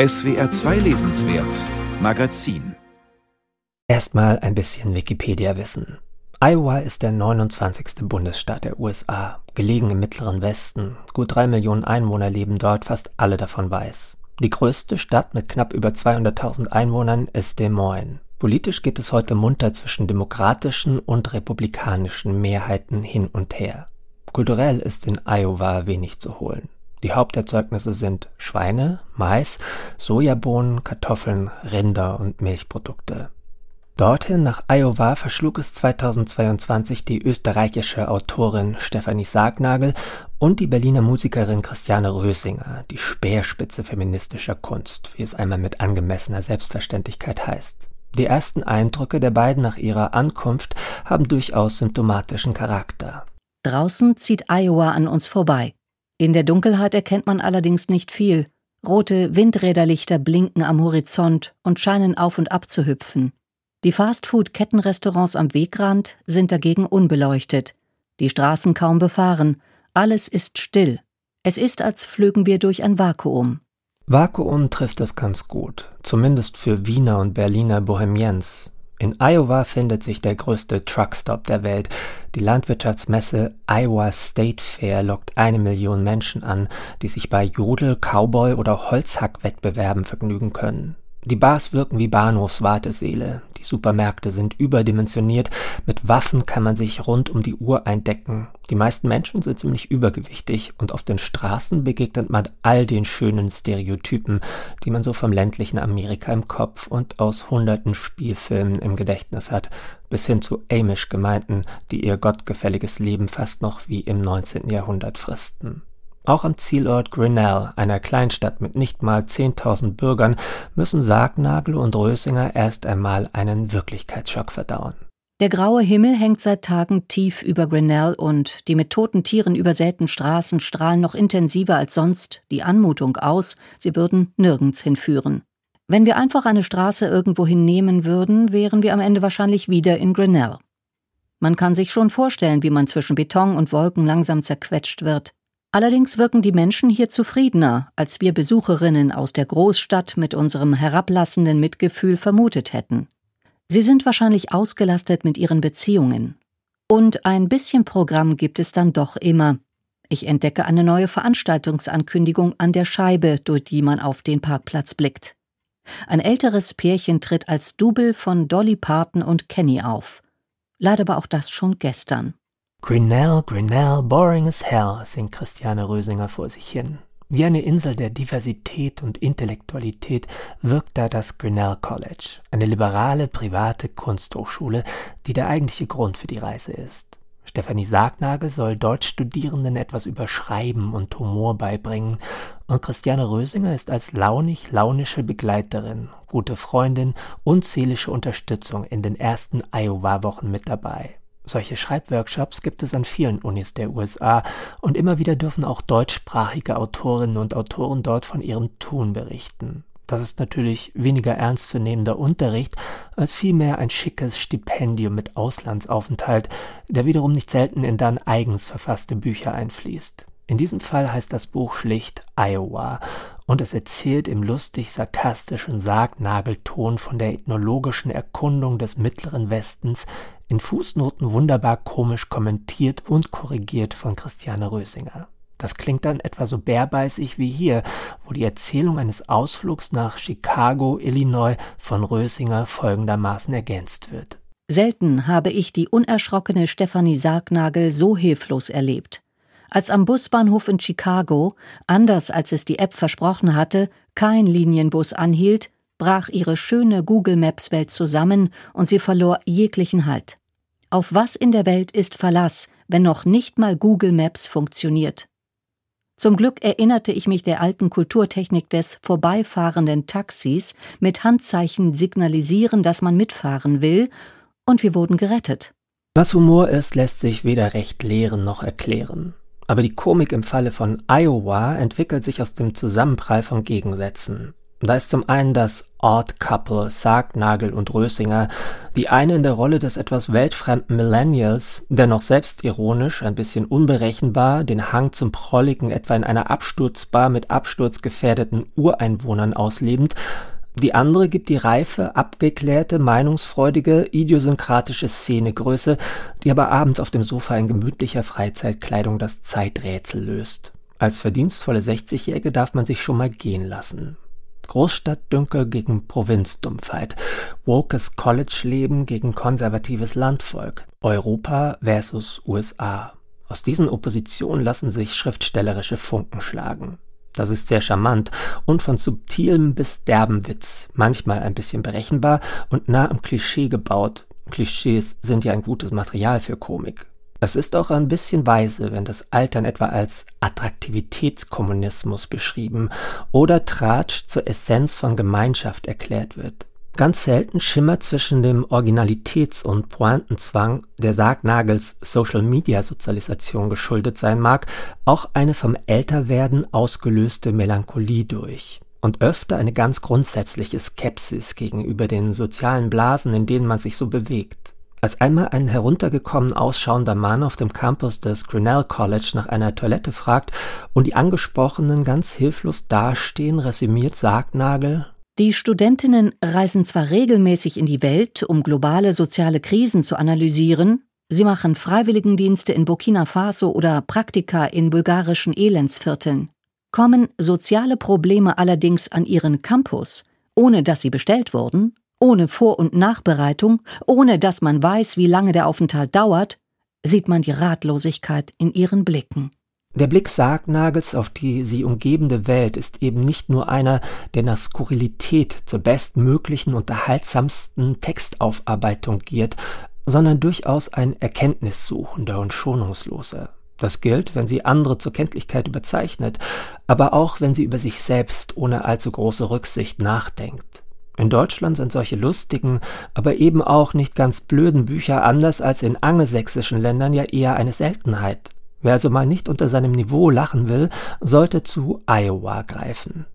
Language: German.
SWR 2 Lesenswert Magazin Erstmal ein bisschen Wikipedia-Wissen. Iowa ist der 29. Bundesstaat der USA, gelegen im mittleren Westen. Gut drei Millionen Einwohner leben dort, fast alle davon weiß. Die größte Stadt mit knapp über 200.000 Einwohnern ist Des Moines. Politisch geht es heute munter zwischen demokratischen und republikanischen Mehrheiten hin und her. Kulturell ist in Iowa wenig zu holen. Die Haupterzeugnisse sind Schweine, Mais, Sojabohnen, Kartoffeln, Rinder und Milchprodukte. Dorthin nach Iowa verschlug es 2022 die österreichische Autorin Stefanie Sargnagel und die Berliner Musikerin Christiane Rösinger, die Speerspitze feministischer Kunst, wie es einmal mit angemessener Selbstverständlichkeit heißt. Die ersten Eindrücke der beiden nach ihrer Ankunft haben durchaus symptomatischen Charakter. Draußen zieht Iowa an uns vorbei. In der Dunkelheit erkennt man allerdings nicht viel. Rote Windräderlichter blinken am Horizont und scheinen auf und ab zu hüpfen. Die Fastfood-Kettenrestaurants am Wegrand sind dagegen unbeleuchtet, die Straßen kaum befahren, alles ist still. Es ist, als flögen wir durch ein Vakuum. Vakuum trifft es ganz gut, zumindest für Wiener und Berliner Bohemiens. In Iowa findet sich der größte Truckstop der Welt. Die Landwirtschaftsmesse Iowa State Fair lockt eine Million Menschen an, die sich bei Jodel, Cowboy oder Holzhackwettbewerben vergnügen können. Die Bars wirken wie Bahnhofswartesäle. Die Supermärkte sind überdimensioniert. Mit Waffen kann man sich rund um die Uhr eindecken. Die meisten Menschen sind ziemlich übergewichtig und auf den Straßen begegnet man all den schönen Stereotypen, die man so vom ländlichen Amerika im Kopf und aus hunderten Spielfilmen im Gedächtnis hat, bis hin zu Amish-Gemeinden, die ihr gottgefälliges Leben fast noch wie im 19. Jahrhundert fristen. Auch am Zielort Grinnell, einer Kleinstadt mit nicht mal 10.000 Bürgern, müssen Sargnagel und Rösinger erst einmal einen Wirklichkeitsschock verdauen. Der graue Himmel hängt seit Tagen tief über Grinnell und die mit toten Tieren übersäten Straßen strahlen noch intensiver als sonst die Anmutung aus, sie würden nirgends hinführen. Wenn wir einfach eine Straße irgendwohin nehmen würden, wären wir am Ende wahrscheinlich wieder in Grinnell. Man kann sich schon vorstellen, wie man zwischen Beton und Wolken langsam zerquetscht wird. Allerdings wirken die Menschen hier zufriedener, als wir Besucherinnen aus der Großstadt mit unserem herablassenden Mitgefühl vermutet hätten. Sie sind wahrscheinlich ausgelastet mit ihren Beziehungen. Und ein bisschen Programm gibt es dann doch immer. Ich entdecke eine neue Veranstaltungsankündigung an der Scheibe, durch die man auf den Parkplatz blickt. Ein älteres Pärchen tritt als Double von Dolly Parton und Kenny auf. Leider war auch das schon gestern. Grinnell, Grinnell, boring as hell, singt Christiane Rösinger vor sich hin. Wie eine Insel der Diversität und Intellektualität wirkt da das Grinnell College, eine liberale private Kunsthochschule, die der eigentliche Grund für die Reise ist. Stefanie Sargnagel soll Deutschstudierenden etwas über Schreiben und Humor beibringen und Christiane Rösinger ist als launig-launische Begleiterin, gute Freundin und seelische Unterstützung in den ersten Iowa-Wochen mit dabei. Solche Schreibworkshops gibt es an vielen Unis der USA und immer wieder dürfen auch deutschsprachige Autorinnen und Autoren dort von ihrem Tun berichten. Das ist natürlich weniger ernstzunehmender Unterricht als vielmehr ein schickes Stipendium mit Auslandsaufenthalt, der wiederum nicht selten in dann eigens verfasste Bücher einfließt. In diesem Fall heißt das Buch schlicht Iowa und es erzählt im lustig-sarkastischen Sargnagelton von der ethnologischen Erkundung des mittleren Westens in Fußnoten wunderbar komisch kommentiert und korrigiert von Christiane Rösinger. Das klingt dann etwa so bärbeißig wie hier, wo die Erzählung eines Ausflugs nach Chicago, Illinois von Rösinger folgendermaßen ergänzt wird. Selten habe ich die unerschrockene Stefanie Sargnagel so hilflos erlebt. Als am Busbahnhof in Chicago, anders als es die App versprochen hatte, kein Linienbus anhielt, brach ihre schöne Google Maps Welt zusammen und sie verlor jeglichen Halt. Auf was in der Welt ist Verlass, wenn noch nicht mal Google Maps funktioniert? Zum Glück erinnerte ich mich der alten Kulturtechnik des vorbeifahrenden Taxis mit Handzeichen signalisieren, dass man mitfahren will, und wir wurden gerettet. Was Humor ist, lässt sich weder recht lehren noch erklären. Aber die Komik im Falle von Iowa entwickelt sich aus dem Zusammenprall von Gegensätzen. Da ist zum einen das Odd Couple, Sargnagel und Rösinger, die eine in der Rolle des etwas weltfremden Millennials, dennoch selbstironisch, ein bisschen unberechenbar, den Hang zum Prolligen etwa in einer Absturzbar mit absturzgefährdeten Ureinwohnern auslebend, die andere gibt die reife, abgeklärte, meinungsfreudige, idiosynkratische Szenegröße, die aber abends auf dem Sofa in gemütlicher Freizeitkleidung das Zeiträtsel löst. Als verdienstvolle 60-Jährige darf man sich schon mal gehen lassen. Großstadtdünkel gegen Provinzdumpfheit, wokes College-Leben gegen konservatives Landvolk, Europa versus USA. Aus diesen Oppositionen lassen sich schriftstellerische Funken schlagen. Das ist sehr charmant und von subtilem bis derben Witz, manchmal ein bisschen berechenbar und nah am Klischee gebaut. Klischees sind ja ein gutes Material für Komik. Es ist auch ein bisschen weise, wenn das Altern etwa als Attraktivitätskommunismus beschrieben oder Tratsch zur Essenz von Gemeinschaft erklärt wird. Ganz selten schimmert zwischen dem Originalitäts- und Pointenzwang, der Sargnagels Social-Media-Sozialisation geschuldet sein mag, auch eine vom Älterwerden ausgelöste Melancholie durch und öfter eine ganz grundsätzliche Skepsis gegenüber den sozialen Blasen, in denen man sich so bewegt. Als einmal ein heruntergekommen ausschauender Mann auf dem Campus des Grinnell College nach einer Toilette fragt und die Angesprochenen ganz hilflos dastehen, resümiert Sargnagel die Studentinnen reisen zwar regelmäßig in die Welt, um globale soziale Krisen zu analysieren, sie machen Freiwilligendienste in Burkina Faso oder Praktika in bulgarischen Elendsvierteln. Kommen soziale Probleme allerdings an ihren Campus, ohne dass sie bestellt wurden, ohne Vor- und Nachbereitung, ohne dass man weiß, wie lange der Aufenthalt dauert, sieht man die Ratlosigkeit in ihren Blicken. Der Blick Sargnagels auf die sie umgebende Welt ist eben nicht nur einer, der nach Skurrilität zur bestmöglichen, unterhaltsamsten Textaufarbeitung giert, sondern durchaus ein erkenntnissuchender und schonungsloser. Das gilt, wenn sie andere zur Kenntlichkeit überzeichnet, aber auch, wenn sie über sich selbst ohne allzu große Rücksicht nachdenkt. In Deutschland sind solche lustigen, aber eben auch nicht ganz blöden Bücher anders als in angelsächsischen Ländern ja eher eine Seltenheit. Wer also mal nicht unter seinem Niveau lachen will, sollte zu Iowa greifen.